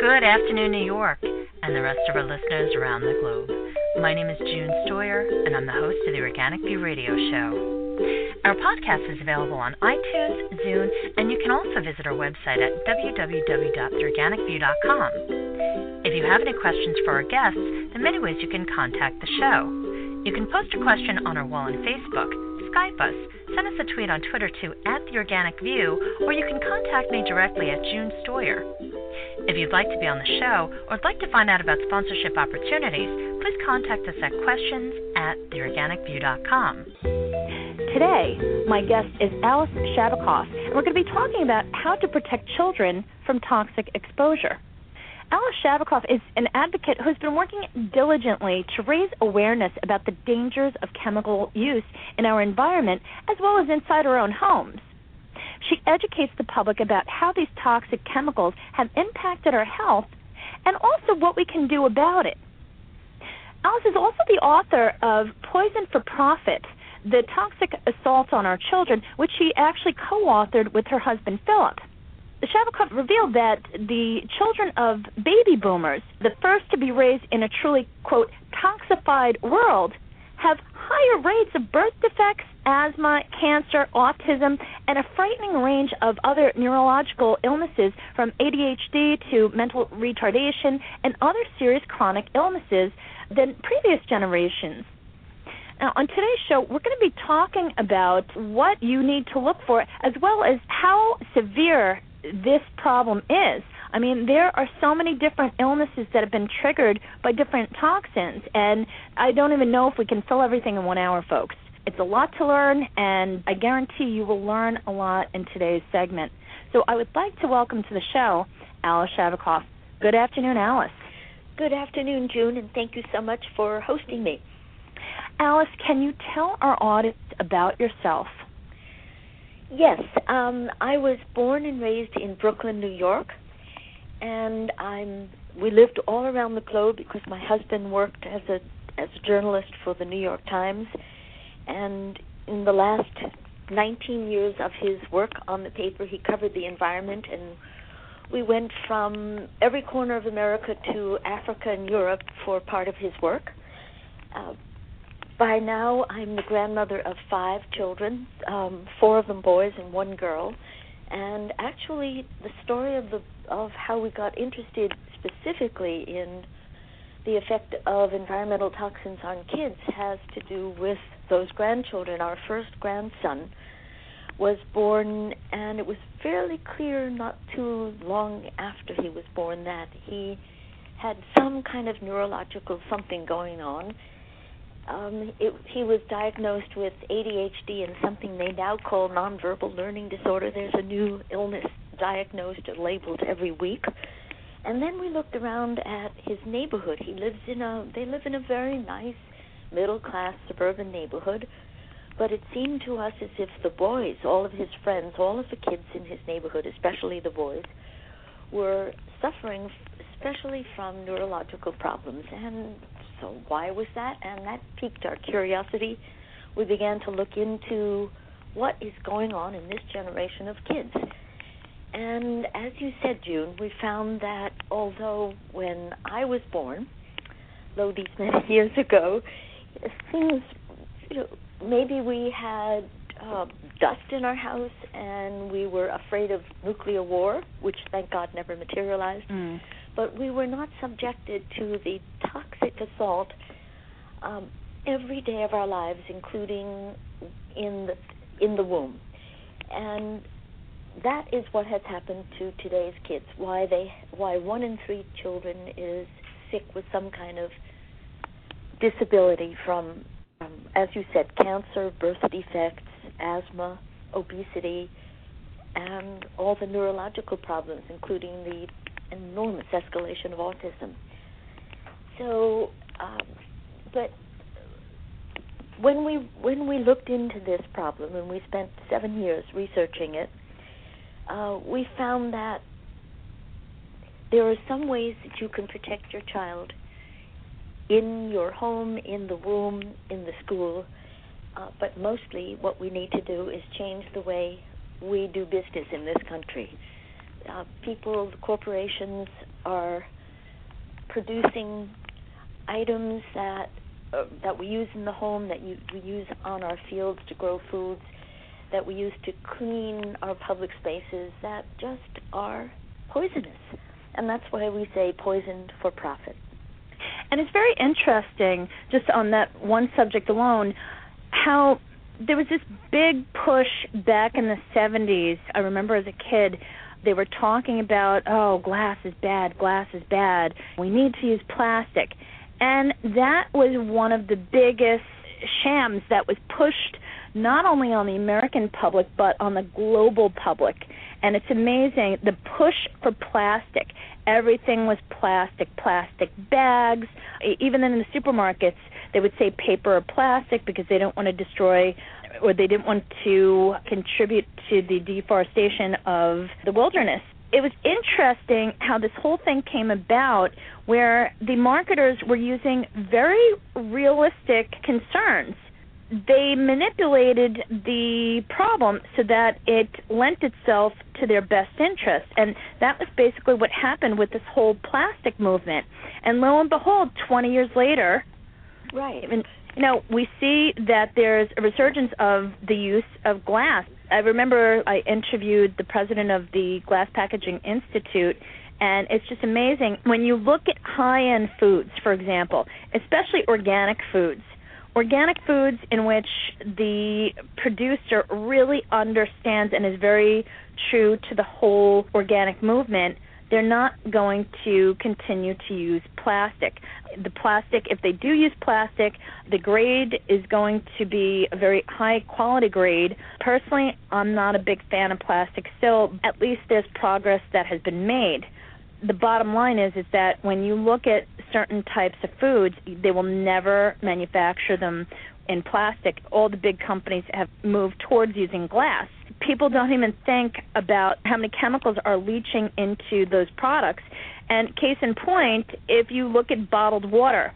Good afternoon, New York, and the rest of our listeners around the globe. My name is June Stoyer, and I'm the host of the Organic View Radio Show. Our podcast is available on iTunes, Zune, and you can also visit our website at www.theorganicview.com. If you have any questions for our guests, there are many ways you can contact the show. You can post a question on our wall on Facebook, Skype us, send us a tweet on Twitter to at the Organic View, or you can contact me directly at June Stoyer. If you'd like to be on the show or would like to find out about sponsorship opportunities, please contact us at questions at theorganicview.com. Today, my guest is Alice Shabecoff, and we're going to be talking about how to protect children from toxic exposure. Alice Shabecoff is an advocate who's been working diligently to raise awareness about the dangers of chemical use in our environment as well as inside our own homes. She educates the public about how these toxic chemicals have impacted our health and also what we can do about it. Alice is also the author of Poison for Profit The Toxic Assault on Our Children, which she actually co authored with her husband Philip. Shabecoff revealed that the children of baby boomers, the first to be raised in a truly, quote, toxified world, have higher rates of birth defects, asthma, cancer, autism, and a frightening range of other neurological illnesses from ADHD to mental retardation and other serious chronic illnesses than previous generations. Now, on today's show, we're going to be talking about what you need to look for, as well as how severe this problem is. I mean, there are so many different illnesses that have been triggered by different toxins, and I don't even know if we can fill everything in one hour, folks. It's a lot to learn, and I guarantee you will learn a lot in today's segment. So I would like to welcome to the show Alice Shabecoff. Good afternoon, Alice. Good afternoon, June, and thank you so much for hosting me. Alice, can you tell our audience about yourself? Yes, um, I was born and raised in Brooklyn, New York, and I'm. We lived all around the globe because my husband worked as a as a journalist for the New York Times, and in the last 19 years of his work on the paper, he covered the environment, and we went from every corner of America to Africa and Europe for part of his work. Uh, by now, I'm the grandmother of five children, um, four of them boys and one girl. And actually, the story of the of how we got interested specifically in the effect of environmental toxins on kids has to do with those grandchildren. Our first grandson was born, and it was fairly clear not too long after he was born that he had some kind of neurological something going on um, it, he was diagnosed with ADHD and something they now call nonverbal learning disorder. There's a new illness diagnosed and labeled every week. And then we looked around at his neighborhood. He lives in a they live in a very nice middle class suburban neighborhood, but it seemed to us as if the boys, all of his friends, all of the kids in his neighborhood, especially the boys, were suffering especially from neurological problems and so why was that? And that piqued our curiosity. We began to look into what is going on in this generation of kids. And as you said, June, we found that although when I was born, though these many years ago, things, you know, maybe we had uh, dust in our house and we were afraid of nuclear war, which thank God never materialized. Mm but we were not subjected to the toxic assault um, every day of our lives, including in the in the womb, and that is what has happened to today's kids. Why they why one in three children is sick with some kind of disability from, um, as you said, cancer, birth defects, asthma, obesity, and all the neurological problems, including the enormous escalation of autism. So, um, but when we when we looked into this problem and we spent seven years researching it, uh, we found that there are some ways that you can protect your child in your home, in the womb, in the school. Uh, but mostly, what we need to do is change the way we do business in this country uh, people, corporations are producing items that uh, that we use in the home, that you, we use on our fields to grow foods, that we use to clean our public spaces, that just are poisonous. And that's why we say poisoned for profit. And it's very interesting, just on that one subject alone, how there was this big push back in the 70s. I remember as a kid, they were talking about, oh, glass is bad, glass is bad. We need to use plastic. And that was one of the biggest shams that was pushed not only on the American public but on the global public. And it's amazing the push for plastic. Everything was plastic, plastic bags. Even in the supermarkets, they would say paper or plastic because they don't want to destroy or they didn't want to contribute to the deforestation of the wilderness it was interesting how this whole thing came about where the marketers were using very realistic concerns. They manipulated the problem so that it lent itself to their best interest. And that was basically what happened with this whole plastic movement. And lo and behold, 20 years later, right. And, you know, we see that there's a resurgence of the use of glass I remember I interviewed the president of the Glass Packaging Institute, and it's just amazing when you look at high-end foods, for example, especially organic foods. Organic foods in which the producer really understands and is very true to the whole organic movement they're not going to continue to use plastic. The plastic, if they do use plastic, the grade is going to be a very high quality grade. Personally, I'm not a big fan of plastic still. At least there's progress that has been made. The bottom line is is that when you look at certain types of foods, they will never manufacture them in plastic. All the big companies have moved towards using glass people don't even think about how many chemicals are leaching into those products. And case in point, if you look at bottled water,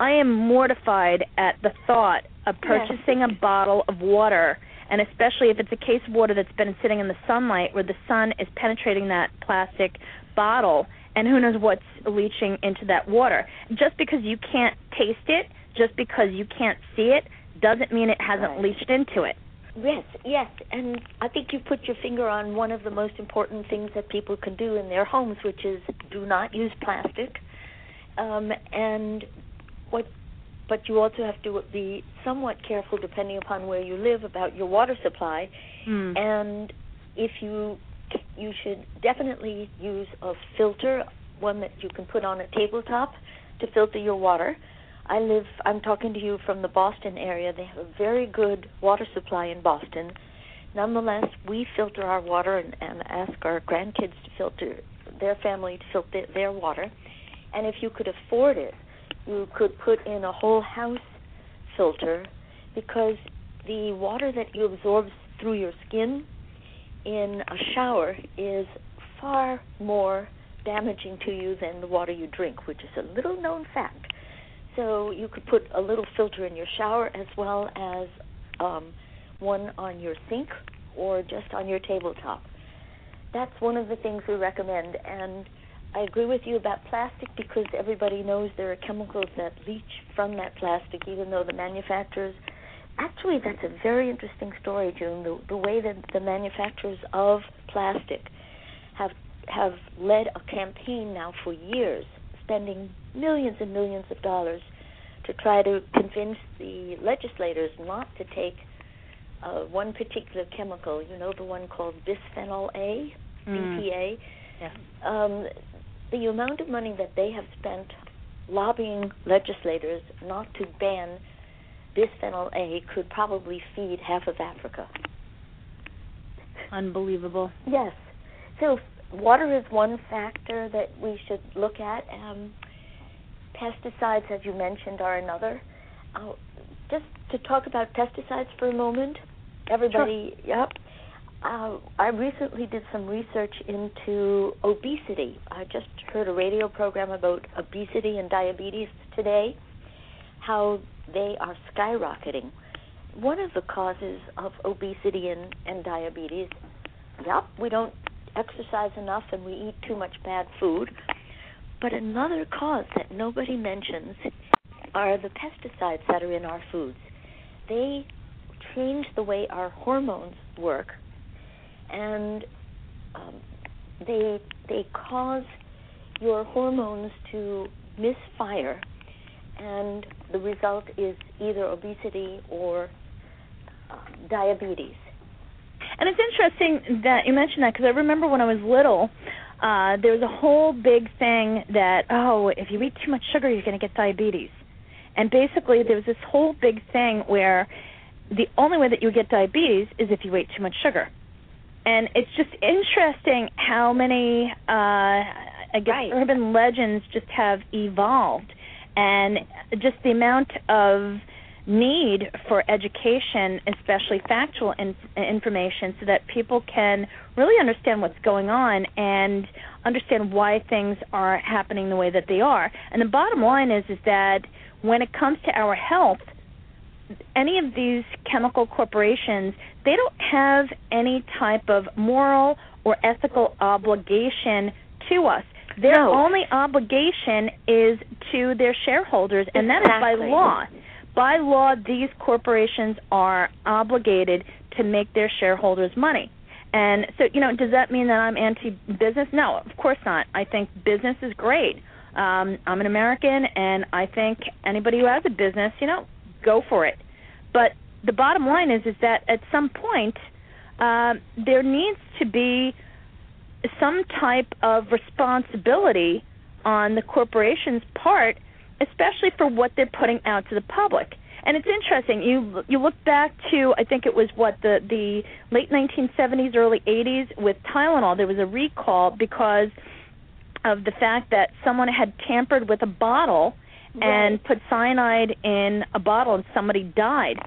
I am mortified at the thought of purchasing yes. a bottle of water, and especially if it's a case of water that's been sitting in the sunlight where the sun is penetrating that plastic bottle, and who knows what's leaching into that water. Just because you can't taste it, just because you can't see it, doesn't mean it hasn't right. leached into it. Yes, yes, and I think you put your finger on one of the most important things that people can do in their homes, which is do not use plastic. Um, and what, but you also have to be somewhat careful, depending upon where you live, about your water supply. Mm. And if you, you should definitely use a filter, one that you can put on a tabletop to filter your water I live, I'm talking to you from the Boston area. They have a very good water supply in Boston. Nonetheless, we filter our water and, and ask our grandkids to filter their family to filter their water. And if you could afford it, you could put in a whole house filter because the water that you absorb through your skin in a shower is far more damaging to you than the water you drink, which is a little known fact. So you could put a little filter in your shower as well as um, one on your sink or just on your tabletop. That's one of the things we recommend. And I agree with you about plastic because everybody knows there are chemicals that leach from that plastic, even though the manufacturers. Actually, that's a very interesting story, June. The, the way that the manufacturers of plastic have have led a campaign now for years spending millions and millions of dollars to try to convince the legislators not to take uh, one particular chemical, you know, the one called bisphenol A, mm. BPA. Yeah. Um, the amount of money that they have spent lobbying legislators not to ban bisphenol A could probably feed half of Africa. Unbelievable. Yes. So water is one factor that we should look at. Um, pesticides, as you mentioned, are another. Uh, just to talk about pesticides for a moment, everybody, sure. yep. Uh, I recently did some research into obesity. I just heard a radio program about obesity and diabetes today, how they are skyrocketing. One of the causes of obesity and, and diabetes, yep, we don't exercise enough and we eat too much bad food. But another cause that nobody mentions are the pesticides that are in our foods. They change the way our hormones work, and um, they they cause your hormones to misfire, and the result is either obesity or uh, diabetes. And it's interesting that you mentioned that because I remember when I was little, uh, there was a whole big thing that oh, if you eat too much sugar, you're going to get diabetes. And basically, there was this whole big thing where the only way that you get diabetes is if you ate too much sugar. And it's just interesting how many, uh, I guess, right. urban legends just have evolved, and just the amount of need for education, especially factual in- information, so that people can really understand what's going on and understand why things are happening the way that they are. And the bottom line is is that when it comes to our health, any of these chemical corporations, they don't have any type of moral or ethical obligation to us. Their no. only obligation is to their shareholders, and exactly. that is by law. By law, these corporations are obligated to make their shareholders money. And so, you know, does that mean that I'm anti-business? No, of course not. I think business is great. Um, I'm an American, and I think anybody who has a business, you know, go for it. But the bottom line is, is that at some point, uh, there needs to be some type of responsibility on the corporation's part, especially for what they're putting out to the public. And it's interesting. You you look back to I think it was what the the late 1970s, early 80s with Tylenol. There was a recall because of the fact that someone had tampered with a bottle right. and put cyanide in a bottle and somebody died.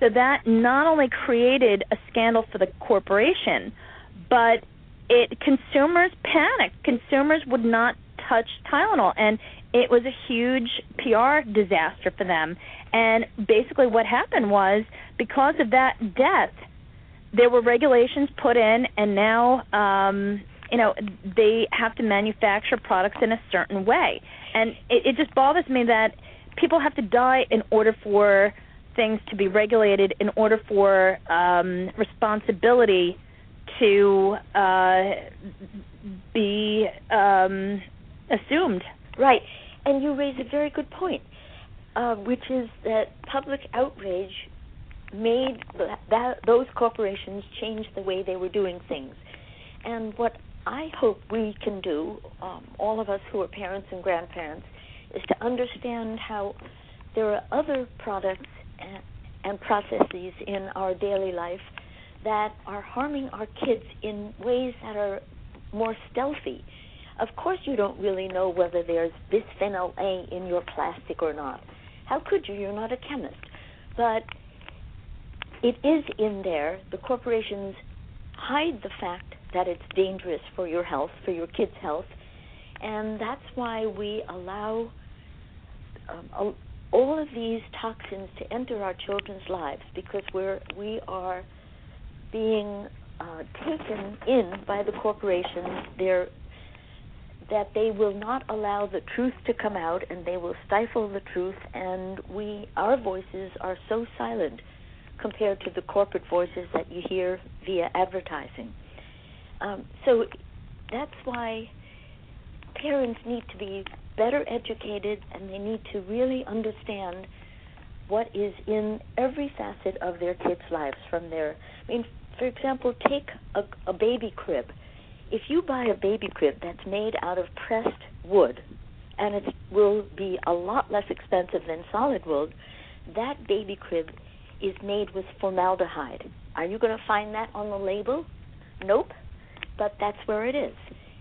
So that not only created a scandal for the corporation, but it consumers panicked. Consumers would not touch Tylenol and it was a huge PR disaster for them. And basically what happened was because of that death, there were regulations put in and now um you know they have to manufacture products in a certain way and it, it just bothers me that people have to die in order for things to be regulated in order for um responsibility to uh be um assumed. Right. And you raise a very good point uh, which is that public outrage made that, those corporations change the way they were doing things. And what I hope we can do, um, all of us who are parents and grandparents, is to understand how there are other products and, and processes in our daily life that are harming our kids in ways that are more stealthy. Of course, you don't really know whether there's bisphenol A in your plastic or not. How could you? You're not a chemist. But it is in there. The corporations hide the fact that it's dangerous for your health, for your kids' health, and that's why we allow um, all of these toxins to enter our children's lives because we're we are being uh, taken in by the corporations. They're that they will not allow the truth to come out and they will stifle the truth and we our voices are so silent compared to the corporate voices that you hear via advertising. Um, so that's why parents need to be better educated and they need to really understand what is in every facet of their kids' lives from their I mean for example take a, a baby crib if you buy a baby crib that's made out of pressed wood and it will be a lot less expensive than solid wood that baby crib is made with formaldehyde are you going to find that on the label nope but that's where it is.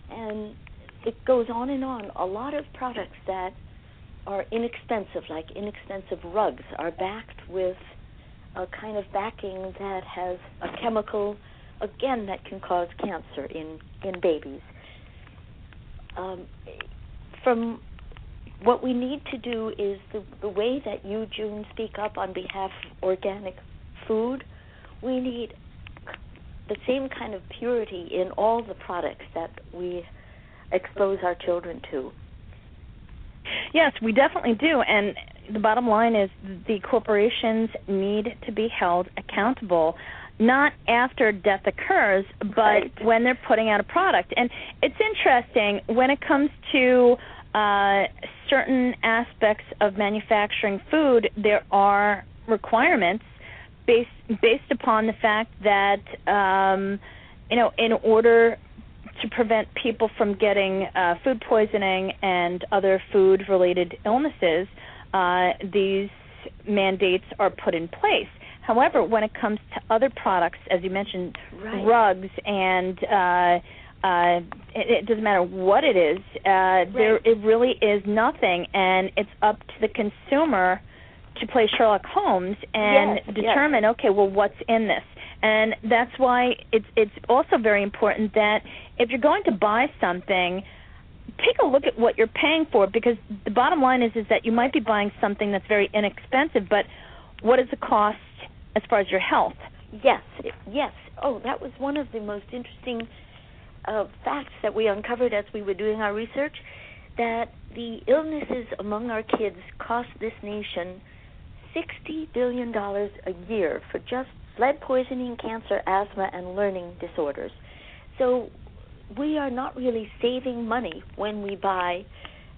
And it goes on and on. A lot of products that are inexpensive, like inexpensive rugs, are backed with a kind of backing that has a chemical, again, that can cause cancer in, in babies. Um, from what we need to do is the, the way that you, June, speak up on behalf of organic food, we need the same kind of purity in all the products that we expose our children to. Yes, we definitely do. And the bottom line is the corporations need to be held accountable not after death occurs, but right. when they're putting out a product. And it's interesting when it comes to uh, certain aspects of manufacturing food, there are requirements based based upon the fact that um, you know in order to prevent people from getting uh, food poisoning and other food related illnesses, uh, these mandates are put in place. However, when it comes to other products, as you mentioned, right. rugs and uh, uh, it, it doesn't matter what it is, uh, right. there it really is nothing, and it's up to the consumer to play Sherlock Holmes and yes, determine, yes. okay, well, what's in this? And that's why it's it's also very important that if you're going to buy something, take a look at what you're paying for because the bottom line is is that you might be buying something that's very inexpensive, but what is the cost as far as your health? Yes, yes. Oh, that was one of the most interesting uh, facts that we uncovered as we were doing our research. That the illnesses among our kids cost this nation sixty billion dollars a year for just lead poisoning, cancer, asthma, and learning disorders. So we are not really saving money when we buy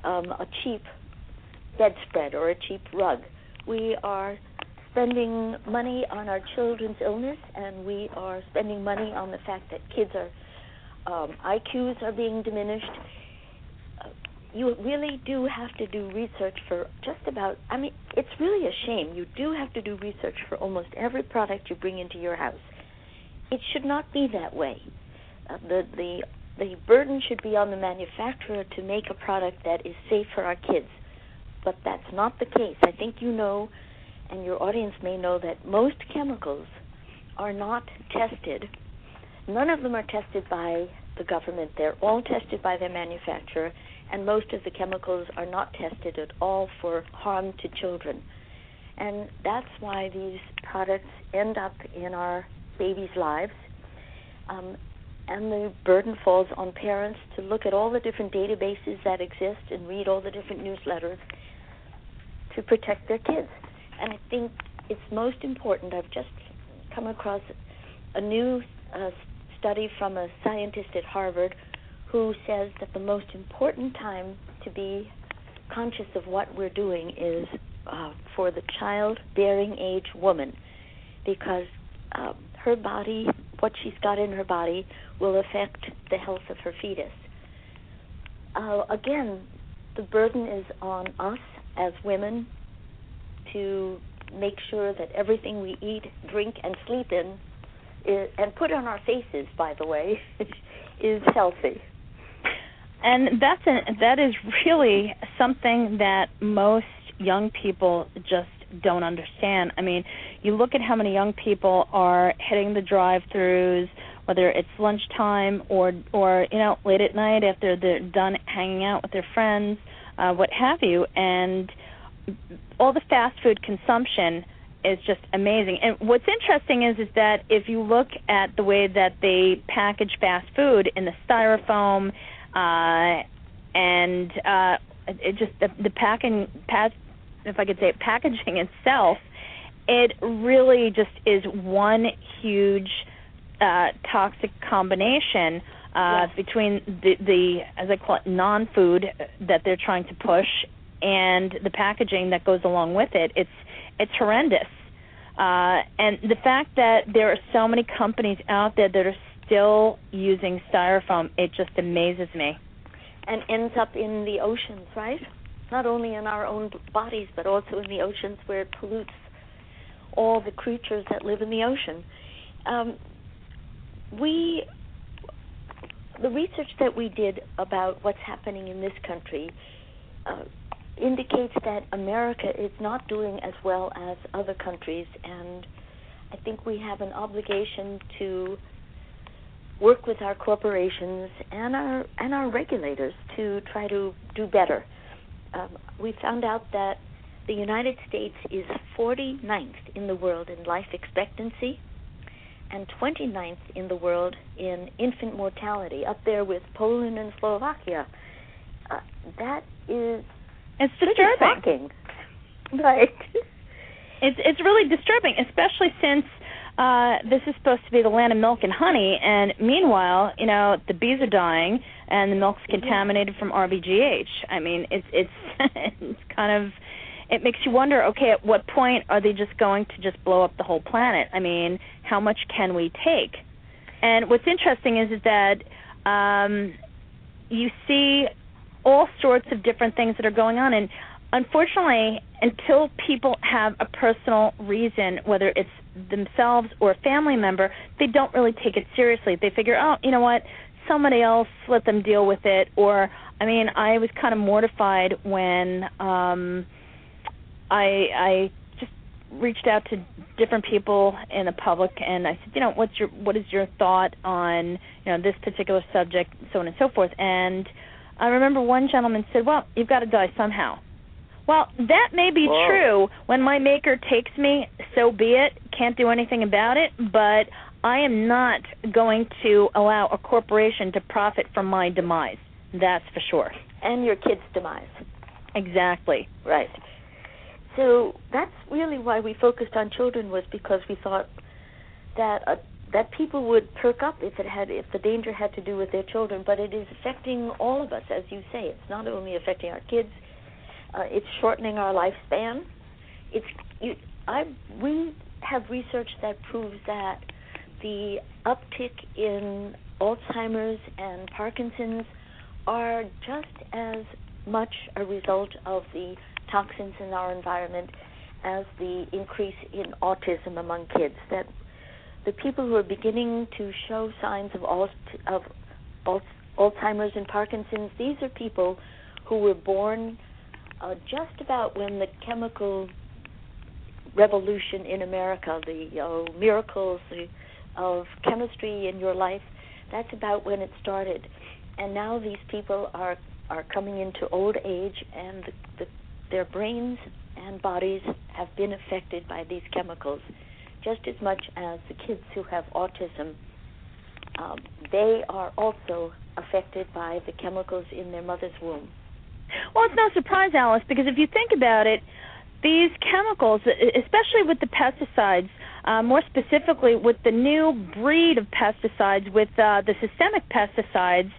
um, a cheap bedspread or a cheap rug. We are spending money on our children's illness, and we are spending money on the fact that kids are um, IQs are being diminished. Uh, you really do have to do research for just about. I mean, it's really a shame. You do have to do research for almost every product you bring into your house. It should not be that way. Uh, the the the burden should be on the manufacturer to make a product that is safe for our kids. But that's not the case. I think you know and your audience may know that most chemicals are not tested. None of them are tested by the government. They're all tested by their manufacturer, and most of the chemicals are not tested at all for harm to children. And that's why these products end up in our babies' lives. Um, and the burden falls on parents to look at all the different databases that exist and read all the different newsletters to protect their kids. And I think it's most important. I've just come across a new uh, study from a scientist at Harvard who says that the most important time to be conscious of what we're doing is uh, for the child-bearing age woman, because uh, her body, what she's got in her body, will affect the health of her fetus. Uh, again, the burden is on us as women to make sure that everything we eat, drink, and sleep in, is, and put on our faces, by the way, is healthy. And that's an, that is really something that most young people just don't understand. I mean, you look at how many young people are hitting the drive-throughs, whether it's lunchtime or or you know late at night after they're done hanging out with their friends, uh, what have you, and all the fast food consumption is just amazing. And what's interesting is is that if you look at the way that they package fast food in the styrofoam, uh, and uh, it just the, the packing, pack, if I could say, it, packaging itself, it really just is one huge uh, toxic combination. Uh, yes. between the, the, as I call it, non-food that they're trying to push and the packaging that goes along with it. It's it's horrendous. Uh, and the fact that there are so many companies out there that are still using styrofoam, it just amazes me. And ends up in the oceans, right? Not only in our own bodies, but also in the oceans where it pollutes all the creatures that live in the ocean. Um, we, the research that we did about what's happening in this country, uh, indicates that America is not doing as well as other countries, and I think we have an obligation to work with our corporations and our and our regulators to try to do better. Um, we found out that the United States is 49th in the world in life expectancy and 29th in the world in infant mortality, up there with Poland and Slovakia. Uh, that is It's disturbing. Shocking. Right. It's it's really disturbing, especially since uh this is supposed to be the land of milk and honey and meanwhile, you know, the bees are dying and the milk's contaminated from RBGH. I mean, it's it's it's kind of it makes you wonder, okay, at what point are they just going to just blow up the whole planet? I mean, how much can we take? And what's interesting is, that um you see all sorts of different things that are going on and unfortunately until people have a personal reason whether it's themselves or a family member they don't really take it seriously they figure oh you know what somebody else let them deal with it or i mean i was kind of mortified when um i i just reached out to different people in the public and i said you know what's your what is your thought on you know this particular subject so on and so forth and I remember one gentleman said, "Well, you've got to die somehow." Well, that may be Whoa. true. When my maker takes me, so be it. Can't do anything about it, but I am not going to allow a corporation to profit from my demise. That's for sure. And your kid's demise. Exactly. Right. So that's really why we focused on children was because we thought that uh, that people would perk up if it had if the danger had to do with their children, but it is affecting all of us, as you say. It's not only affecting our kids, uh, it's shortening our lifespan. It's you, I we have research that proves that the uptick in Alzheimer's and Parkinson's are just as much a result of the toxins in our environment as the increase in autism among kids. That the people who are beginning to show signs of, Al- of Al- Alzheimer's and Parkinson's, these are people who were born uh, just about when the chemical revolution in America, the uh, miracles of chemistry in your life, that's about when it started. And now these people are are coming into old age, and the, the, their brains and bodies have been affected by these chemicals just as much as the kids who have autism. Um, they are also affected by the chemicals in their mother's womb. Well, it's no surprise, Alice, because if you think about it, these chemicals, especially with the pesticides, uh, more specifically with the new breed of pesticides, with uh, the systemic pesticides,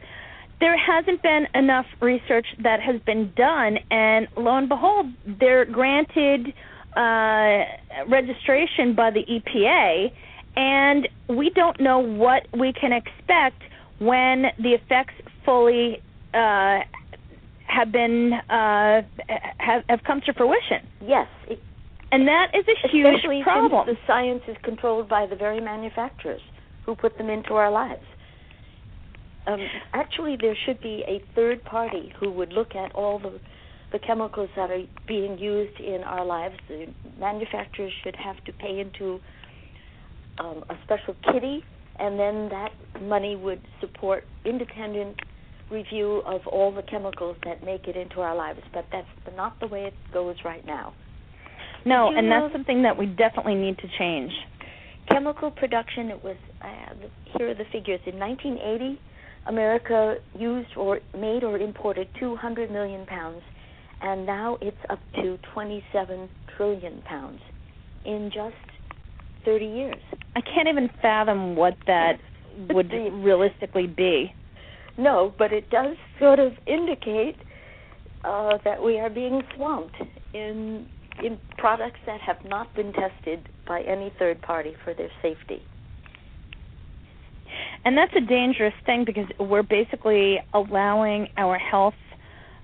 there hasn't been enough research that has been done, and lo and behold, they're granted uh, registration by the EPA, and we don't know what we can expect when the effects fully uh, have been uh, have, have come to fruition. Yes, it, and that is a huge problem. since the science is controlled by the very manufacturers who put them into our lives. Um, actually, there should be a third party who would look at all the the chemicals that are being used in our lives. The manufacturers should have to pay into um, a special kitty, and then that money would support independent review of all the chemicals that make it into our lives. But that's not the way it goes right now. No, and know- that's something that we definitely need to change. Chemical production, it was, uh, here are the figures. In 1980, America used or made or imported 200 million pounds, and now it's up to 27 trillion pounds in just 30 years. I can't even fathom what that would realistically be. No, but it does sort of indicate uh, that we are being swamped in in products that have not been tested by any third party for their safety. And that's a dangerous thing because we're basically allowing our health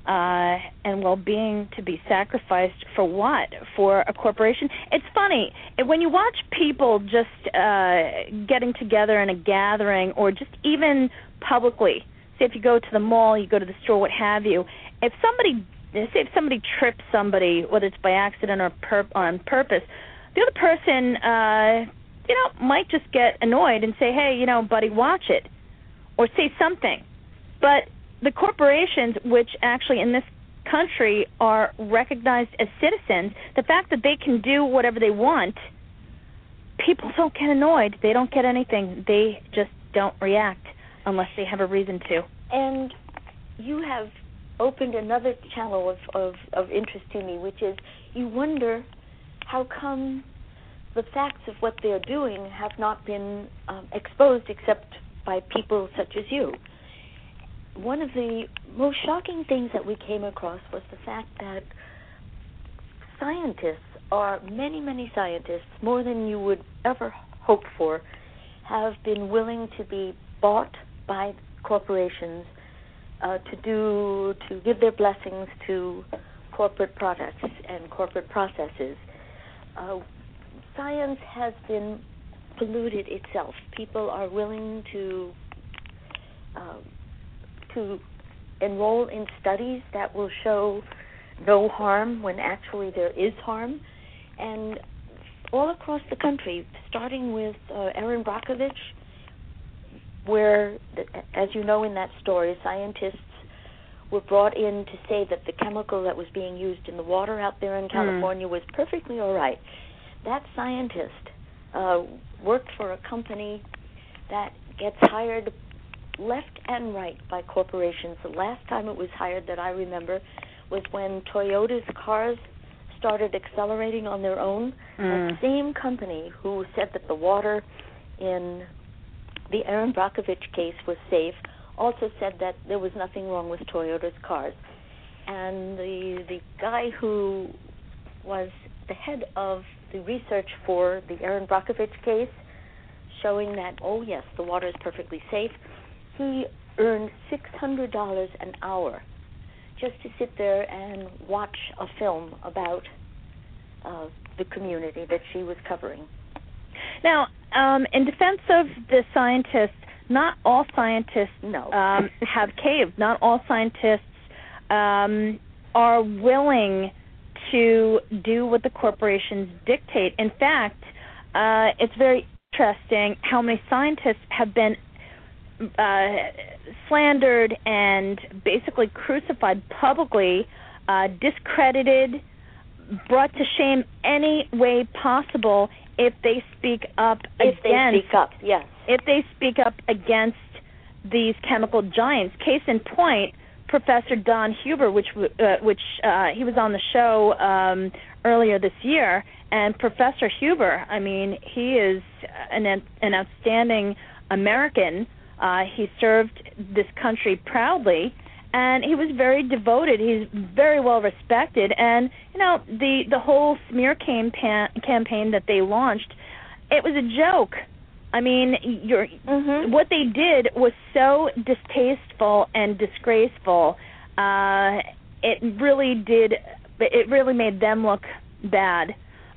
uh, and well-being to be sacrificed for what? For a corporation? It's funny when you watch people just uh, getting together in a gathering, or just even publicly. Say if you go to the mall, you go to the store, what have you. If somebody, say if somebody trips somebody, whether it's by accident or pur- on purpose, the other person, uh, you know, might just get annoyed and say, "Hey, you know, buddy, watch it," or say something. But the corporations, which actually in this country are recognized as citizens, the fact that they can do whatever they want, people don't get annoyed. They don't get anything. They just don't react unless they have a reason to. And you have opened another channel of, of, of interest to me, which is you wonder how come the facts of what they're doing have not been um, exposed except by people such as you. One of the most shocking things that we came across was the fact that scientists are many, many scientists, more than you would ever hope for, have been willing to be bought by corporations uh, to do to give their blessings to corporate products and corporate processes. Uh, science has been polluted itself. People are willing to uh, to enroll in studies that will show no harm when actually there is harm, and all across the country, starting with uh, Erin Brockovich, where, as you know in that story, scientists were brought in to say that the chemical that was being used in the water out there in hmm. California mm. was perfectly all right. That scientist uh, worked for a company that gets hired left and right by corporations. The last time it was hired that I remember was when Toyota's cars started accelerating on their own. Mm. That same company who said that the water in the Erin Brockovich case was safe also said that there was nothing wrong with Toyota's cars. And the the guy who was the head of the research for the Erin Brockovich case, showing that oh yes, the water is perfectly safe, he earned six hundred dollars an hour just to sit there and watch a film about uh, the community that she was covering. Now, um, in defense of the scientists, not all scientists no. um, have caved. Not all scientists um, are willing to do what the corporations dictate. In fact, uh, it's very interesting how many scientists have been uh, slandered and basically crucified publicly, uh, discredited, brought to shame any way possible if they speak up if against they speak up, yes. If they speak up against these chemical giants. Case in point, Professor Don Huber, which uh, which uh, he was on the show um, earlier this year, and Professor Huber, I mean, he is an an outstanding American. Uh, he served this country proudly, and he was very devoted. He's very well respected, and you know the the whole smear campaign campaign that they launched, it was a joke. I mean, you're, mm-hmm. what they did was so distasteful and disgraceful. Uh, it really did. It really made them look bad,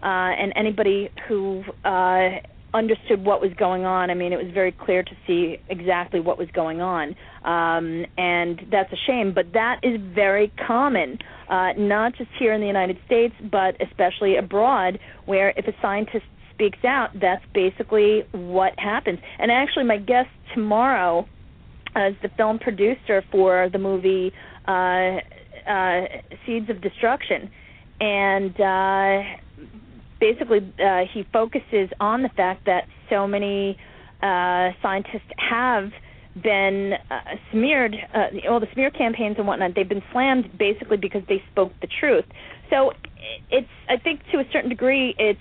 uh, and anybody who uh, understood what was going on. I mean, it was very clear to see exactly what was going on, um, and that's a shame. But that is very common, uh, not just here in the United States, but especially abroad, where if a scientist speaks out, that's basically what happens. And actually, my guest tomorrow as the film producer for the movie uh, uh, Seeds of Destruction, and uh, basically uh, he focuses on the fact that so many uh, scientists have been uh, smeared, uh, all the smear campaigns and whatnot, they've been slammed basically because they spoke the truth. So it's, I think, to a certain degree, it's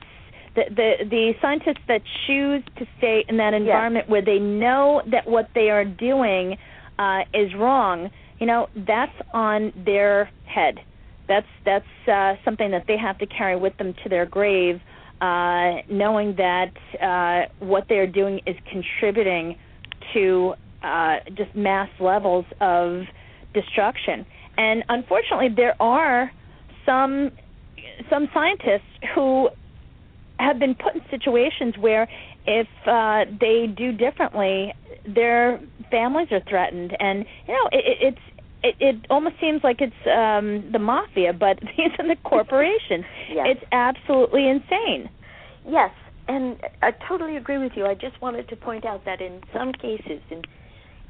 the the, the scientists that choose to stay in that environment yes. where they know that what they are doing uh, is wrong. You know, that's on their head that's that's uh, something that they have to carry with them to their grave, uh, knowing that uh, what they're doing is contributing to uh, just mass levels of destruction. And unfortunately, there are some some scientists who have been put in situations where if uh, they do differently, their families are threatened, and you know it, it's it, it almost seems like it's um the mafia, but these are the corporations. yes. It's absolutely insane. Yes, and I totally agree with you. I just wanted to point out that in some cases, in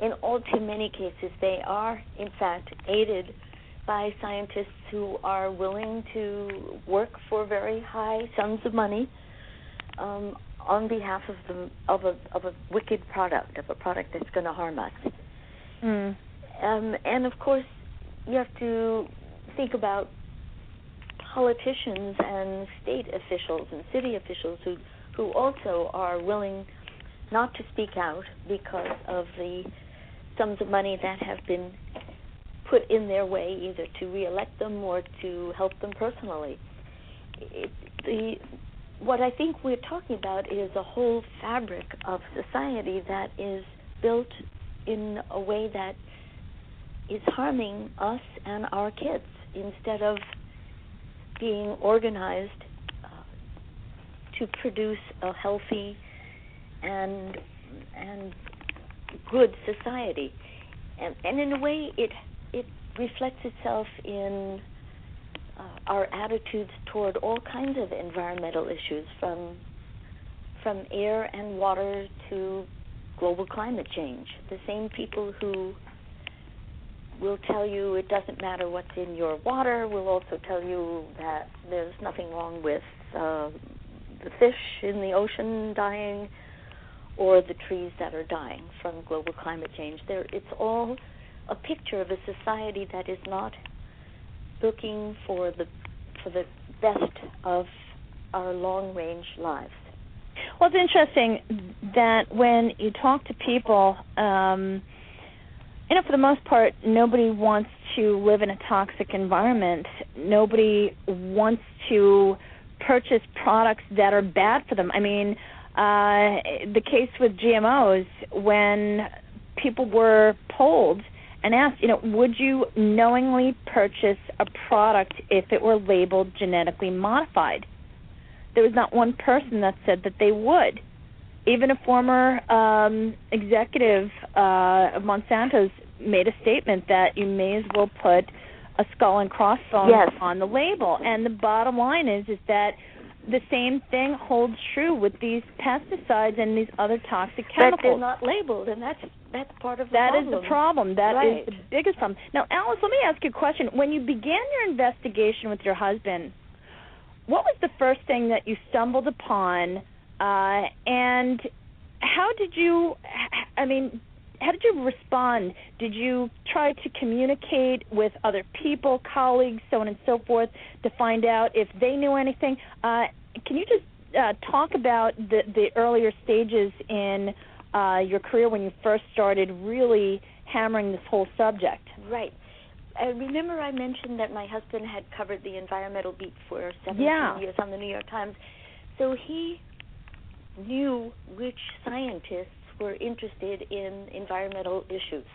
in all too many cases, they are in fact aided by scientists who are willing to work for very high sums of money um, on behalf of the of a of a wicked product, of a product that's going to harm us. Mm. Um, and of course, you have to think about politicians and state officials and city officials who who also are willing not to speak out because of the sums of money that have been put in their way either to reelect them or to help them personally. It, the what I think we're talking about is a whole fabric of society that is built in a way that is harming us and our kids instead of being organized uh, to produce a healthy and and good society. And, and in a way, it it reflects itself in uh, our attitudes toward all kinds of environmental issues, from from air and water to global climate change. The same people who will tell you it doesn't matter what's in your water will also tell you that there's nothing wrong with uh, the fish in the ocean dying or the trees that are dying from global climate change. There, it's all a picture of a society that is not looking for the for the best of our long range lives. Well, it's interesting that when you talk to people, um, you know, for the most part, nobody wants to live in a toxic environment. Nobody wants to purchase products that are bad for them. I mean, uh, the case with GMOs, when people were polled and asked, you know, would you knowingly purchase a product if it were labeled genetically modified? There was not one person that said that they would. Even a former um, executive uh, of Monsanto's made a statement that you may as well put a skull and crossbones yes. on the label. And the bottom line is is that the same thing holds true with these pesticides and these other toxic chemicals. But they're not labeled, and that's that's part of the that problem. is the problem. That right. is the biggest problem. Now, Alice, let me ask you a question. When you began your investigation with your husband, what was the first thing that you stumbled upon, uh, and how did you? I mean, how did you respond? Did you try to communicate with other people, colleagues, so on and so forth, to find out if they knew anything? Uh, can you just uh, talk about the the earlier stages in uh, your career when you first started really hammering this whole subject? Right. I remember I mentioned that my husband had covered the environmental beat for 17 yeah. years on the New York Times. So he knew which scientists were interested in environmental issues.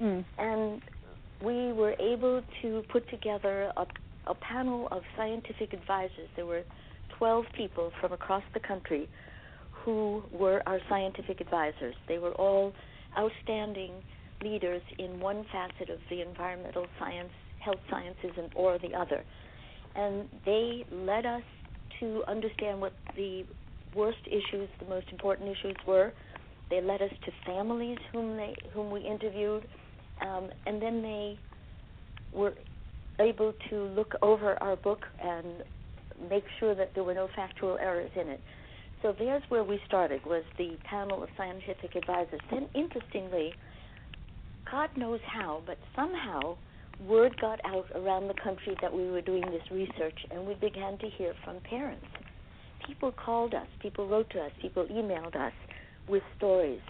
Mm. And we were able to put together a, a panel of scientific advisors. There were 12 people from across the country who were our scientific advisors. They were all outstanding leaders in one facet of the environmental science, health sciences, and or the other. And they led us to understand what the worst issues, the most important issues were. They led us to families whom they whom we interviewed, um, and then they were able to look over our book and make sure that there were no factual errors in it. So there's where we started was the panel of scientific advisors. Then interestingly, God knows how, but somehow word got out around the country that we were doing this research and we began to hear from parents. People called us, people wrote to us, people emailed us with stories.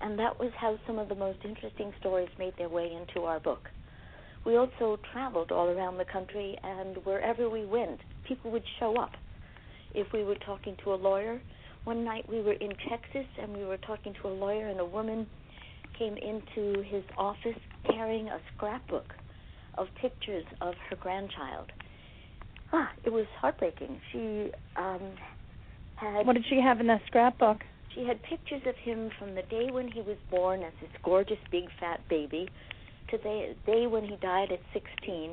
And that was how some of the most interesting stories made their way into our book. We also traveled all around the country, and wherever we went, people would show up. If we were talking to a lawyer, one night we were in Texas and we were talking to a lawyer, and a woman came into his office carrying a scrapbook of pictures of her grandchild. Ah, it was heartbreaking. She um, had. What did she have in that scrapbook? She had pictures of him from the day when he was born as this gorgeous big fat baby to the day when he died at 16,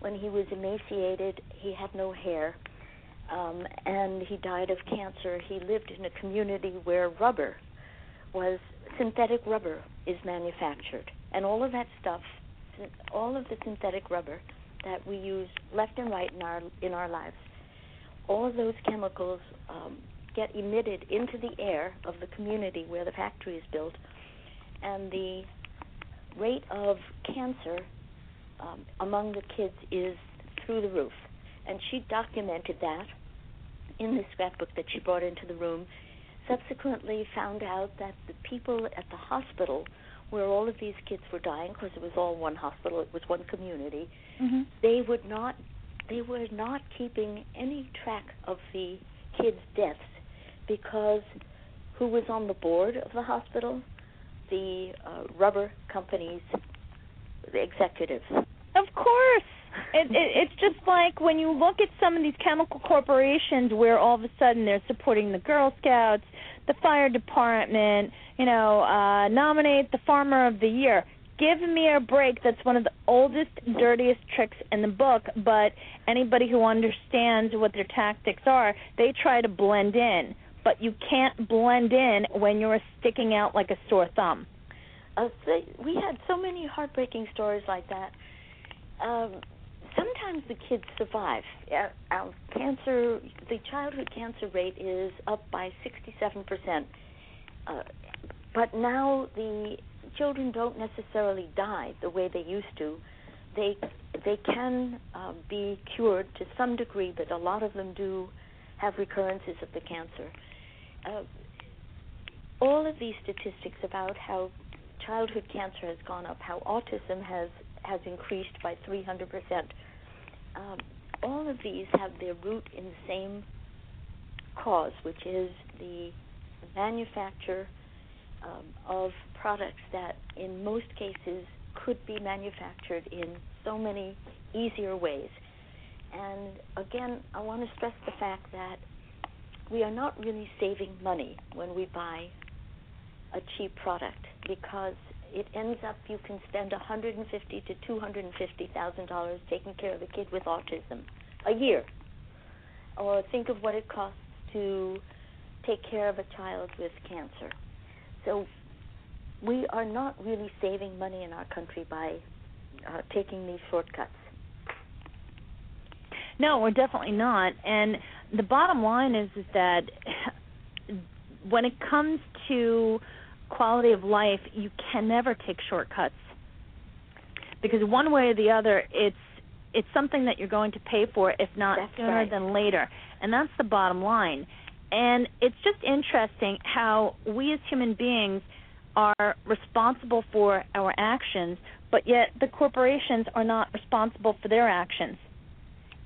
when he was emaciated, he had no hair, um, and he died of cancer. He lived in a community where rubber was synthetic rubber is manufactured, and all of that stuff, all of the synthetic rubber that we use left and right in our in our lives, all of those chemicals um, get emitted into the air of the community where the factory is built, and the rate of cancer um, among the kids is through the roof. And she documented that in the scrapbook that she brought into the room. Subsequently, found out that the people at the hospital where all of these kids were dying, because it was all one hospital, it was one community, Mhm. they would not they were not keeping any track of the kids' deaths because who was on the board of the hospital? The uh, rubber companies, the executives. Of course. It, it, it's just like when you look at some of these chemical corporations where all of a sudden they're supporting the Girl Scouts, the fire department, you know, uh, nominate the farmer of the year. Give me a break. That's one of the oldest, dirtiest tricks in the book, but anybody who understands what their tactics are, they try to blend in. But you can't blend in when you're sticking out like a sore thumb. Uh, we had so many heartbreaking stories like that. Um, sometimes the kids survive. Uh, our cancer, the childhood cancer rate is up by 67%. Uh, but now the children don't necessarily die the way they used to. They they can uh, be cured to some degree, but a lot of them do have recurrences of the cancer. Uh, all of these statistics about how childhood cancer has gone up, how autism has has increased by 300 percent. Um, all of these have their root in the same cause, which is the manufacture um, of products that, in most cases, could be manufactured in so many easier ways. And again, I want to stress the fact that we are not really saving money when we buy a cheap product because it ends up you can spend 150 to 250 thousand dollars taking care of a kid with autism a year, or think of what it costs to take care of a child with cancer. So we are not really saving money in our country by uh, taking these shortcuts. No, we're definitely not. And the bottom line is is that when it comes to quality of life, you can never take shortcuts. Because one way or the other, it's it's something that you're going to pay for if not That's sooner right. than later. And that's the bottom line. And it's just interesting how we as human beings are responsible for our actions, but yet the corporations are not responsible for their actions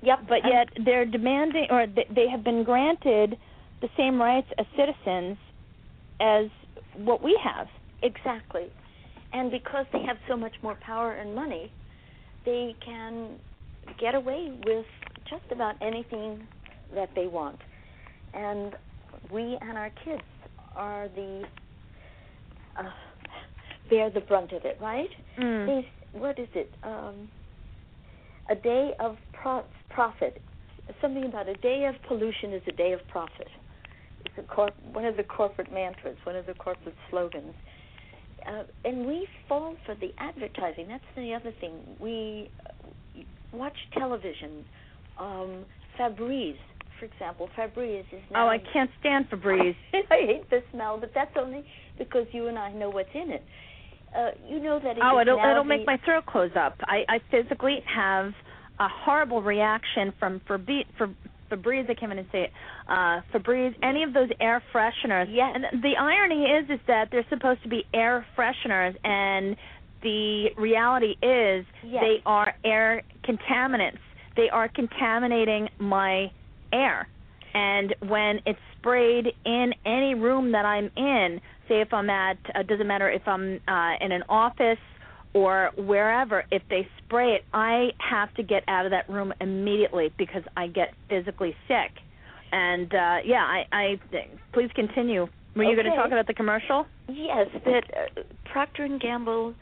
Yep, but yet they're demanding or th- they have been granted the same rights as citizens as what we have. Exactly. And because they have so much more power and money, they can get away with just about anything that they want. And we and our kids are the uh, bear the brunt of it, right? Mm. They, what is it? Um, a day of pro- profit. Something about a day of pollution is a day of profit. It's a corp- one of the corporate mantras, one of the corporate slogans. Uh, and we fall for the advertising. That's the other thing. We watch television. Um, Febreze, for example. Febreze is now. Oh, I can't stand Febreze. I hate the smell, but that's only because you and I know what's in it. Uh, you know that it Oh, it'll it'll make my throat close up. I I physically have a horrible reaction from Febreze. For, Febreze, I can't even say it. Uh, Febreze, any of those air fresheners. Yeah. And the irony is, is that they're supposed to be air fresheners, and the reality is Yes. they are air contaminants. They are contaminating my air. And when it's sprayed in any room that I'm in, say if I'm at, uh, doesn't matter if I'm uh, in an office or wherever, if they spray it, I have to get out of that room immediately because I get physically sick. And uh, yeah, I, I please continue. Were you going to talk about the commercial? Yes, that uh, Procter and Gamble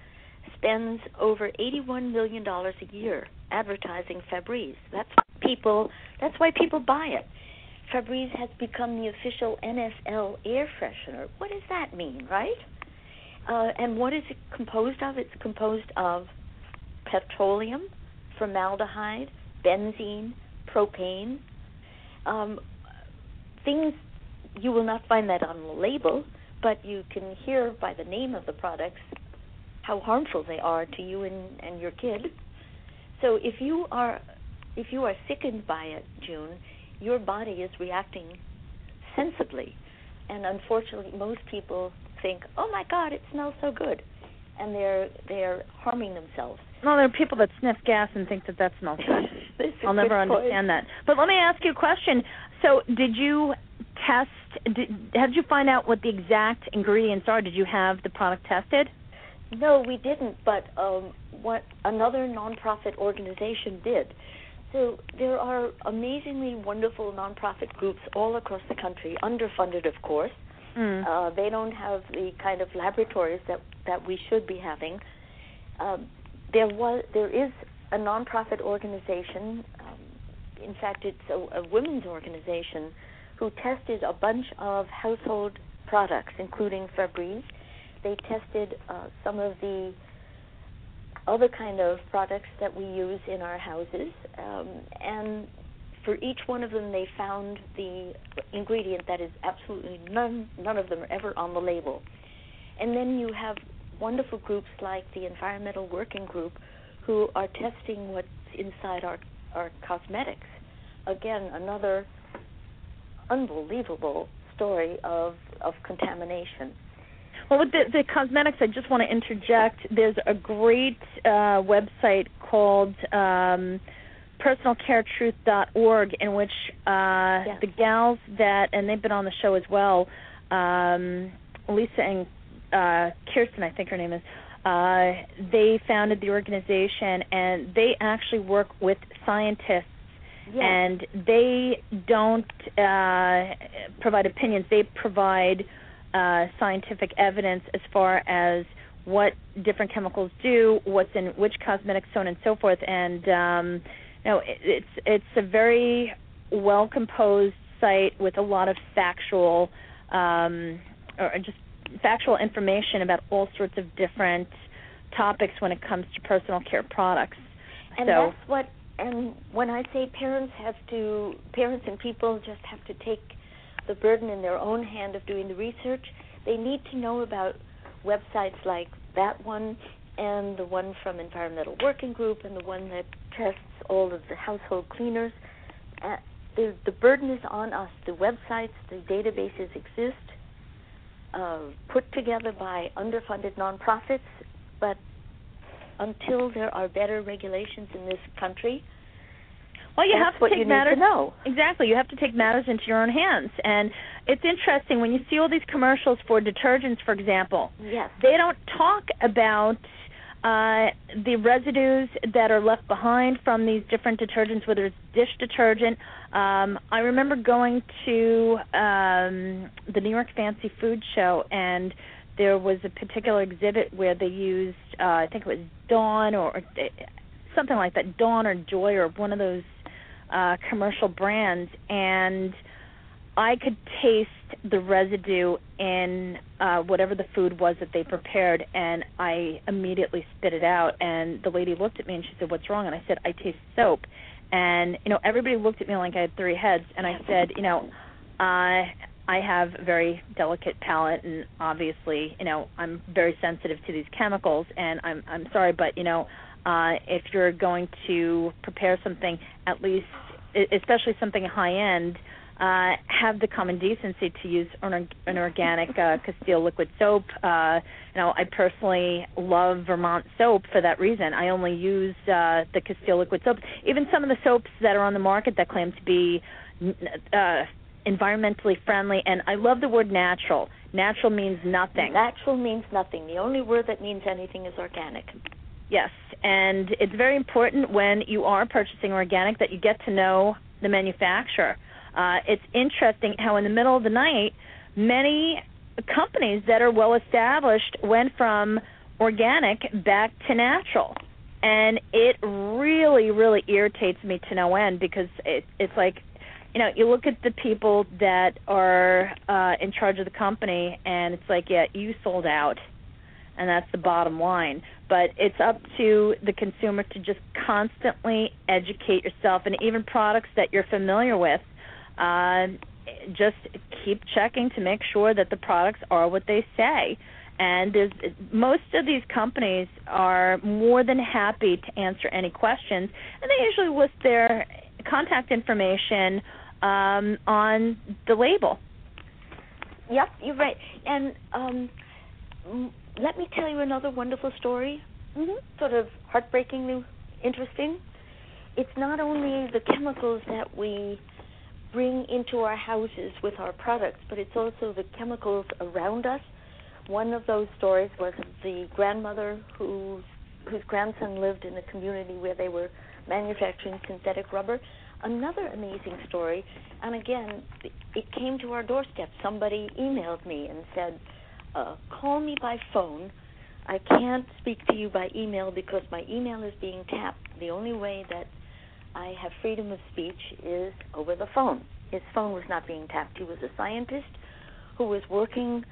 spends over eighty-one million dollars a year advertising Febreze. That's people. That's why people buy it. Febreze has become the official NFL air freshener. What does that mean, right? Uh, and what is it composed of? It's composed of petroleum, formaldehyde, benzene, propane. Um, things you will not find that on the label, but you can hear by the name of the products how harmful they are to you and, and your kid. So if you are if you are sickened by it, June, your body is reacting sensibly. And unfortunately, most people think, "Oh my God, it smells so good," and they're they're harming themselves. Well, there are people that sniff gas and think that that smells good. I'll never understand that. But let me ask you a question. So, did you test? Did, how did you find out what the exact ingredients are? Did you have the product tested? No, we didn't. But um, what another nonprofit organization did. So there are amazingly wonderful nonprofit groups all across the country, underfunded, of course. Mm. Uh, they don't have the kind of laboratories that that we should be having. Um, there was there is a nonprofit organization. Um, in fact, it's a, a women's organization who tested a bunch of household products, including Febreze. They tested uh, some of the other kind of products that we use in our houses, um, and for each one of them, they found the ingredient that is absolutely none none of them are ever on the label. And then you have wonderful groups like the Environmental Working Group, who are testing what's inside our our cosmetics. Again, another unbelievable story of of contamination. Well, with the, the cosmetics, I just want to interject. There's a great uh, website called um, personalcaretruth.org in which uh, Yes. the gals that, and they've been on the show as well, um, Lisa and uh, Kirsten, I think her name is, uh, they founded the organization and they actually work with scientists Yes. and they don't uh, provide opinions. They provide uh, scientific evidence as far as what different chemicals do, what's in which cosmetics, so on and so forth. And um, you know, it, it's it's a very well composed site with a lot of factual um, or just factual information about all sorts of different topics when it comes to personal care products. and so that's what and when I say parents have to parents and people just have to take the burden in their own hand of doing the research, they need to know about websites like that one and the one from Environmental Working Group and the one that tests all of the household cleaners. Uh, the the burden is on us. The websites, the databases exist, uh, put together by underfunded nonprofits, but until there are better regulations in this country, Well, you that's have to take matters to know. exactly. You have to take matters into your own hands, and it's interesting when you see all these commercials for detergents, for example. Yes. They don't talk about uh, the residues that are left behind from these different detergents, whether it's dish detergent. Um, I remember going to um, the New York Fancy Food Show, and there was a particular exhibit where they used, uh, I think it was Dawn or, or something like that, Dawn or Joy or one of those uh, commercial brands, and I could taste the residue in uh, whatever the food was that they prepared, and I immediately spit it out. And the lady looked at me and she said, "What's wrong?" And I said, "I taste soap." And you know, everybody looked at me like I had three heads, and I said, "You know, I I have a very delicate palate, and obviously, you know, I'm very sensitive to these chemicals, and I'm I'm sorry, but you know." Uh, if you're going to prepare something, at least, especially something high end, uh, have the common decency to use an, an organic uh, Castile liquid soap. Uh, you know, I personally love Vermont soap for that reason. I only use uh, the Castile liquid soap. Even some of the soaps that are on the market that claim to be uh, environmentally friendly, and I love the word natural. Natural means nothing. Natural means nothing. The only word that means anything is organic. Yes, and it's very important when you are purchasing organic that you get to know the manufacturer. Uh, it's interesting how in the middle of the night, many companies that are well established went from organic back to natural. And it really, really irritates me to no end because it, it's like, you know, you look at the people that are uh, in charge of the company, and it's like, yeah, you sold out and that's the bottom line. But it's up to the consumer to just constantly educate yourself, and even products that you're familiar with, uh, just keep checking to make sure that the products are what they say. and there's most of these companies are more than happy to answer any questions, and they usually list their contact information um, on the label. Yep, you're right. And um, let me tell you another wonderful story. Mm-hmm. Sort of heartbreakingly interesting. It's not only the chemicals that we bring into our houses with our products, but it's also the chemicals around us. One of those stories was the grandmother whose whose grandson lived in a community where they were manufacturing synthetic rubber. Another amazing story, and again, it came to our doorstep. Somebody emailed me and said, uh, "Call me by phone. I can't speak to you by email because my email is being tapped. The only way that I have freedom of speech is over the phone. His phone was not being tapped. He was a scientist who was working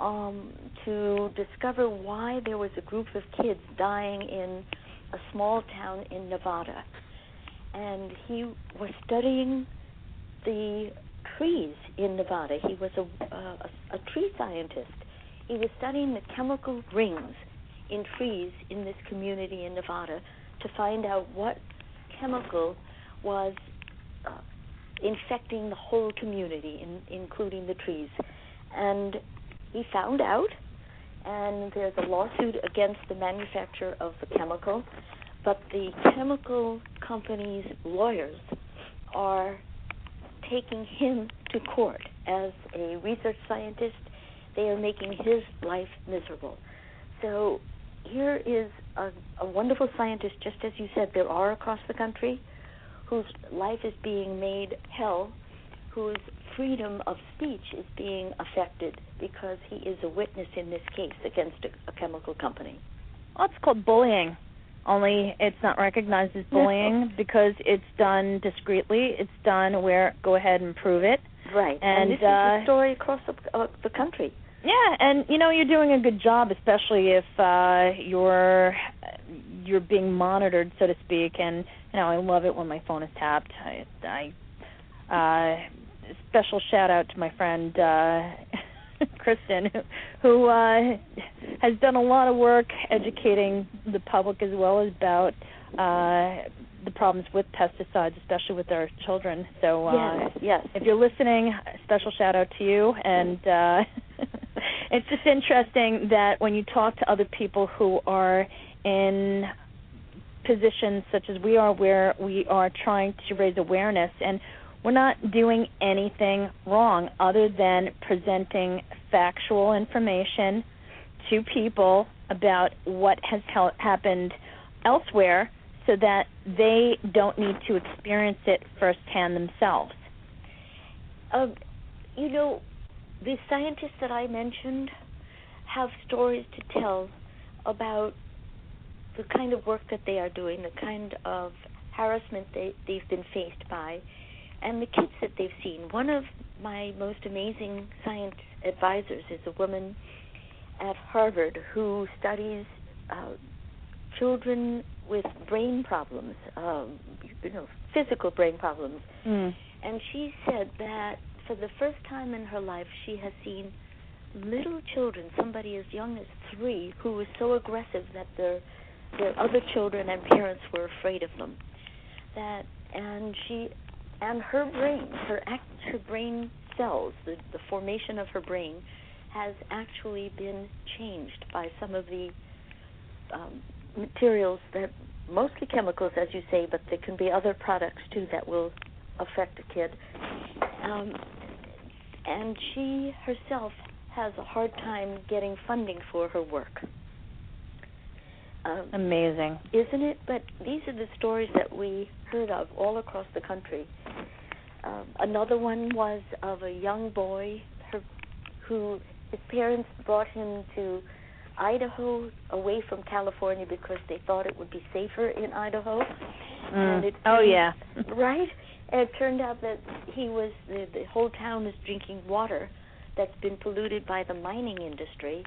um, to discover why there was a group of kids dying in a small town in Nevada. And he was studying the trees in Nevada. He was a, a, a tree scientist. He was studying the chemical rings in trees in this community in Nevada to find out what chemical was uh, infecting the whole community, in, including the trees. And he found out, and there's a lawsuit against the manufacturer of the chemical, but the chemical company's lawyers are taking him to court as a research scientist. They are making his life miserable. So here is a, a wonderful scientist, just as you said, there are across the country, whose life is being made hell, whose freedom of speech is being affected because he is a witness in this case against a, a chemical company. Well, it's called bullying. Only it's not recognized as bullying because it's done discreetly. It's done where go ahead and prove it. Right. And, and this uh, is the story across the, uh, the country. Yeah, and you know you're doing a good job, especially if uh, you're you're being monitored, so to speak. And you know I love it when my phone is tapped. I, I uh, special shout out to my friend uh, Kristen, who, who uh, has done a lot of work educating the public as well as about uh, the problems with pesticides, especially with our children. So uh, yes, yes. if you're listening, special shout out to you and. Uh, it's just interesting that when you talk to other people who are in positions such as we are where we are trying to raise awareness and we're not doing anything wrong other than presenting factual information to people about what has ha- happened elsewhere so that they don't need to experience it firsthand themselves. Um, you know, the scientists that I mentioned have stories to tell about the kind of work that they are doing, the kind of harassment they, they've been faced by, and the kids that they've seen. One of my most amazing science advisors is a woman at Harvard who studies uh, children with brain problems, um, you know, physical brain problems. Mm. And she said that for the first time in her life, she has seen little children, somebody as young as three, who was so aggressive that their their other children and parents were afraid of them. That and she and her brain, her act, her brain cells, the the formation of her brain, has actually been changed by some of the um, materials that mostly chemicals, as you say, but there can be other products too that will affect a kid. Um, and she herself has a hard time getting funding for her work. Um, Amazing. Isn't it? But these are the stories that we heard of all across the country. Um, another one was of a young boy her, who his parents brought him to Idaho away from California because they thought it would be safer in Idaho. Mm. And it oh yeah. right? It turned out that he was the, the whole town is drinking water that's been polluted by the mining industry,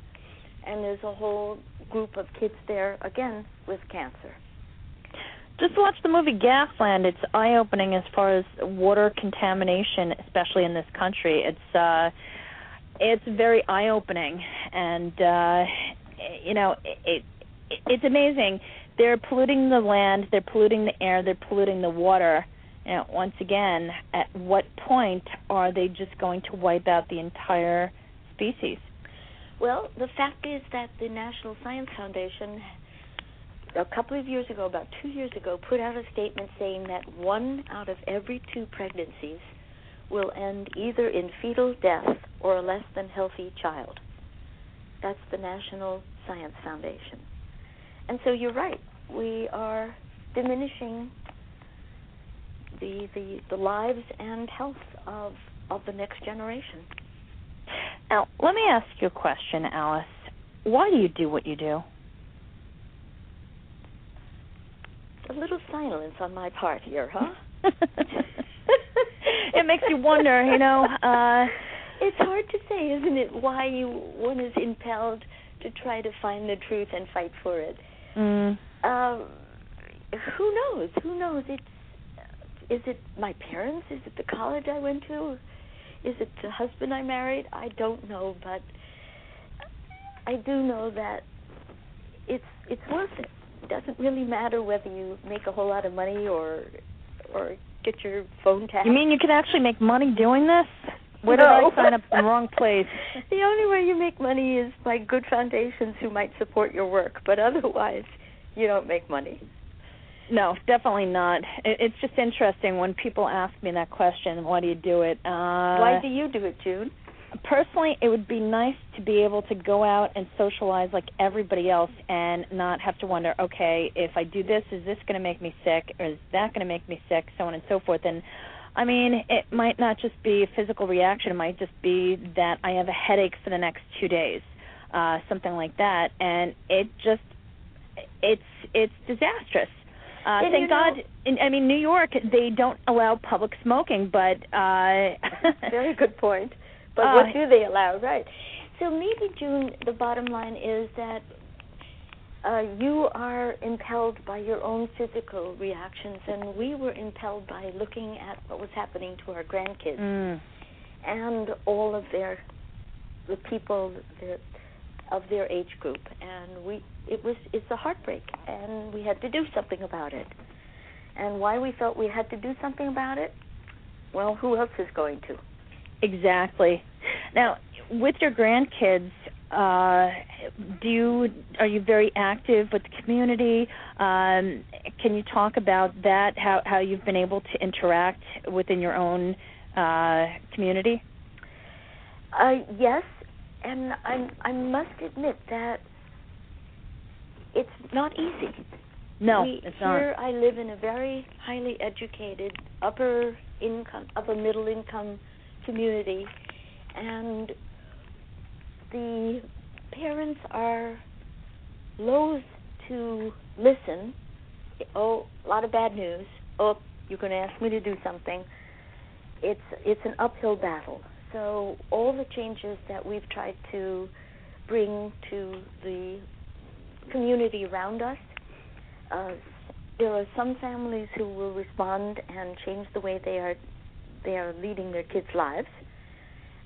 and there's a whole group of kids there again with cancer. Just watch the movie Gasland. It's eye-opening as far as water contamination, especially in this country. It's uh it's very eye opening, and uh, you know it, it it's amazing. They're polluting the land, they're polluting the air, they're polluting the water. Know, once again, at what point are they just going to wipe out the entire species? Well, the fact is that the National Science Foundation, a couple of years ago, about two years ago, put out a statement saying that one out of every two pregnancies will end either in fetal death or a less than healthy child. That's the National Science Foundation. And so you're right. We are diminishing the the, the lives and health of of the next generation. Now, let me ask you a question, Alice. Why do you do what you do? A little silence on my part here, huh? it makes you wonder, you know. Uh it's hard to say, isn't it, why you one is impelled to try to find the truth and fight for it. Mm. Um, who knows? Who knows? It's is it my parents? Is it the college I went to? Is it the husband I married? I don't know, but I do know that it's it's worth it. It doesn't really matter whether you make a whole lot of money or or get your phone tapped. You mean you can actually make money doing this? Where no. did I sign up in the wrong place? the only way you make money is by good foundations who might support your work, but otherwise, you don't make money. No, definitely not. It, it's just interesting when people ask me that question. Why do you do it? Uh, why do you do it, June? Personally, it would be nice to be able to go out and socialize like everybody else, and not have to wonder, okay, if I do this, is this going to make me sick, or is that going to make me sick, so on and so forth. And I mean, it might not just be a physical reaction. It might just be that I have a headache for the next two days, uh, something like that, and it just it's it's disastrous. Uh, And thank know- God. In, I mean, New York they don't allow public smoking, but uh, Very good point. But Uh, what do they allow? Right. So maybe June, the bottom line is that uh, you are impelled by your own physical reactions, and we were impelled by looking at what was happening to our grandkids mm, and all of their the people that of their age group, and we it was it's a heartbreak, and we had to do something about it. And why we felt we had to do something about it? Well, who else is going to? exactly. Now, with your grandkids, uh, do you are you very active with the community? Um, can you talk about that? How how you've been able to interact within your own uh, community? Uh, yes, and I I must admit that it's not easy. No, we, it's here. I live in a very highly educated, upper income, upper middle income community, and the parents are loath to listen. Oh, a lot of bad news. Oh, you're going to ask me to do something. It's it's an uphill battle. So all the changes that we've tried to bring to the community around us, uh, there are some families who will respond and change the way they are they are leading their kids' lives,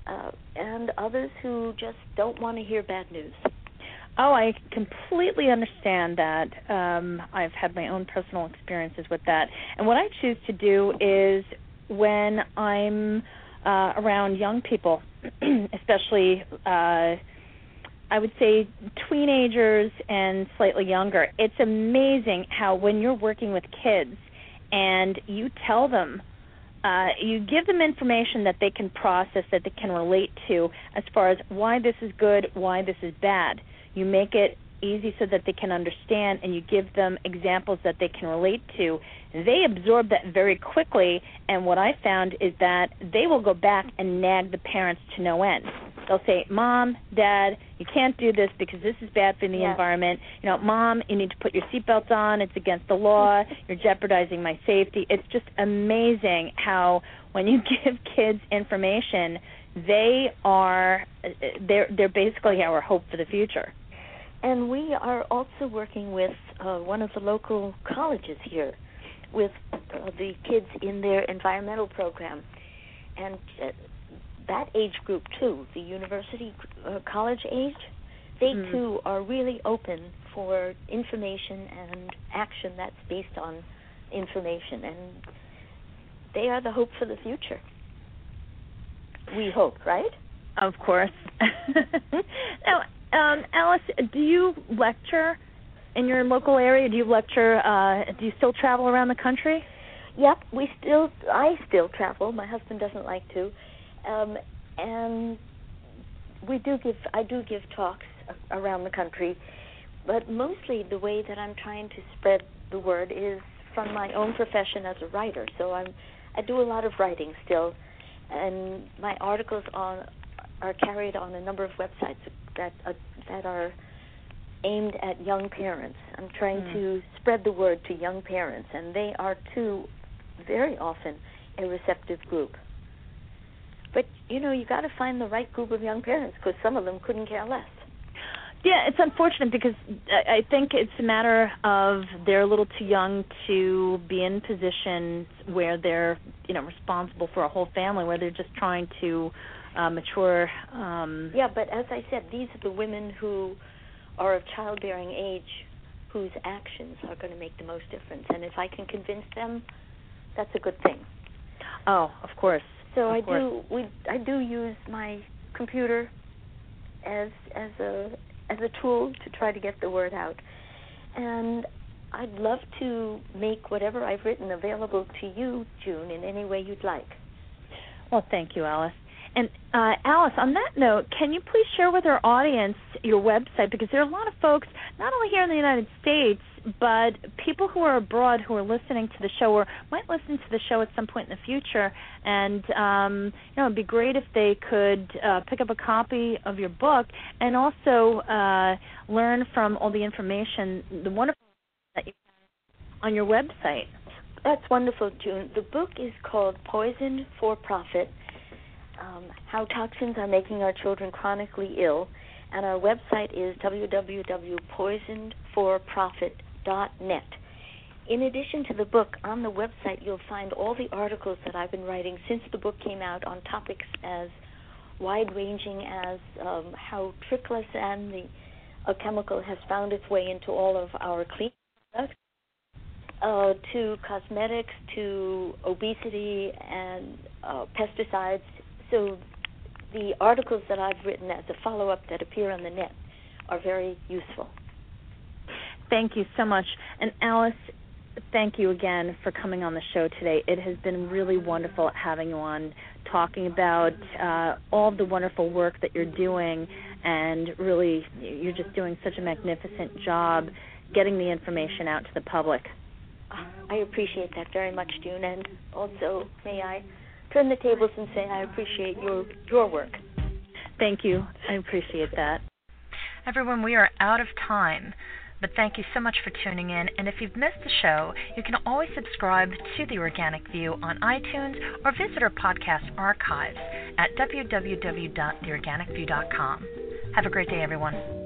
uh, and others who just don't want to hear bad news. Oh, I completely understand that. Um, I've had my own personal experiences with that. And what I choose to do is when I'm uh, around young people, especially, uh, I would say teenagers and slightly younger, it's amazing how when you're working with kids and you tell them uh, you give them information that they can process, that they can relate to, as far as why this is good, why this is bad. You make it easy so that they can understand, and you give them examples that they can relate to. They absorb that very quickly, and what I found is that they will go back and nag the parents to no end. They'll say, "Mom, Dad, you can't do this because this is bad for the Yes. environment. You know, Mom, you need to put your seatbelts on. It's against the law. You're jeopardizing my safety." It's just amazing how when you give kids information, they are they're they're basically our hope for the future. And we are also working with uh, one of the local colleges here, with uh, the kids in their environmental program, and uh, that age group too, the university uh, college age, they Mm. too are really open for information and action that's based on information, and they are the hope for the future. We hope, right? Of course. now, um, Alice, do you lecture in your local area? Do you lecture? Uh, do you still travel around the country? Yep, we still I still travel. My husband doesn't like to, um, and we do give I do give talks around the country, but mostly the way that I'm trying to spread the word is from my own profession as a writer. So I'm I do a lot of writing still, and my articles on are carried on a number of websites that uh, that are aimed at young parents. I'm trying Mm. to spread the word to young parents, and they are too very often a receptive group. But you know, you got to find the right group of young parents because some of them couldn't care less. Yeah, it's unfortunate because I I think it's a matter of they're a little too young to be in positions where they're, you know, responsible for a whole family, where they're just trying to uh, mature. Um, Yeah, but as I said, these are the women who are of childbearing age whose actions are going to make the most difference. And if I can convince them, that's a good thing. Oh, of course. So Of I course. do we I do use my computer as as a as a tool to try to get the word out. And I'd love to make whatever I've written available to you, June, in any way you'd like. Well, thank you, Alice. And uh, Alice, on that note, can you please share with our audience your website because there are a lot of folks, not only here in the United States, but people who are abroad who are listening to the show or might listen to the show at some point in the future. And um, you know, it'd be great if they could uh, pick up a copy of your book and also uh, learn from all the information, the wonderful that you have on your website. That's wonderful, June. The book is called Poisoned for Profit um, How Toxins Are Making Our Children Chronically Ill. And our website is www.poisonedforprofit.net. In addition to the book, on the website you'll find all the articles that I've been writing since the book came out on topics as wide ranging as um, how triclosan, the a chemical, has found its way into all of our cleaning products uh, to cosmetics, to obesity and uh, pesticides. So the articles that I've written as a follow up that appear on the net are very useful. Thank you so much. And Alice, thank you again for coming on the show today. It has been really wonderful having you on, talking about uh, all the wonderful work that you're doing, and really, you're just doing such a magnificent job getting the information out to the public. I appreciate that very much, June, and also may I turn the tables and say I appreciate your your work. Thank you. I appreciate that. Everyone, we are out of time. But thank you so much for tuning in. And if you've missed the show, you can always subscribe to The Organic View on iTunes or visit our podcast archives at www.theorganicview.com. Have a great day, everyone.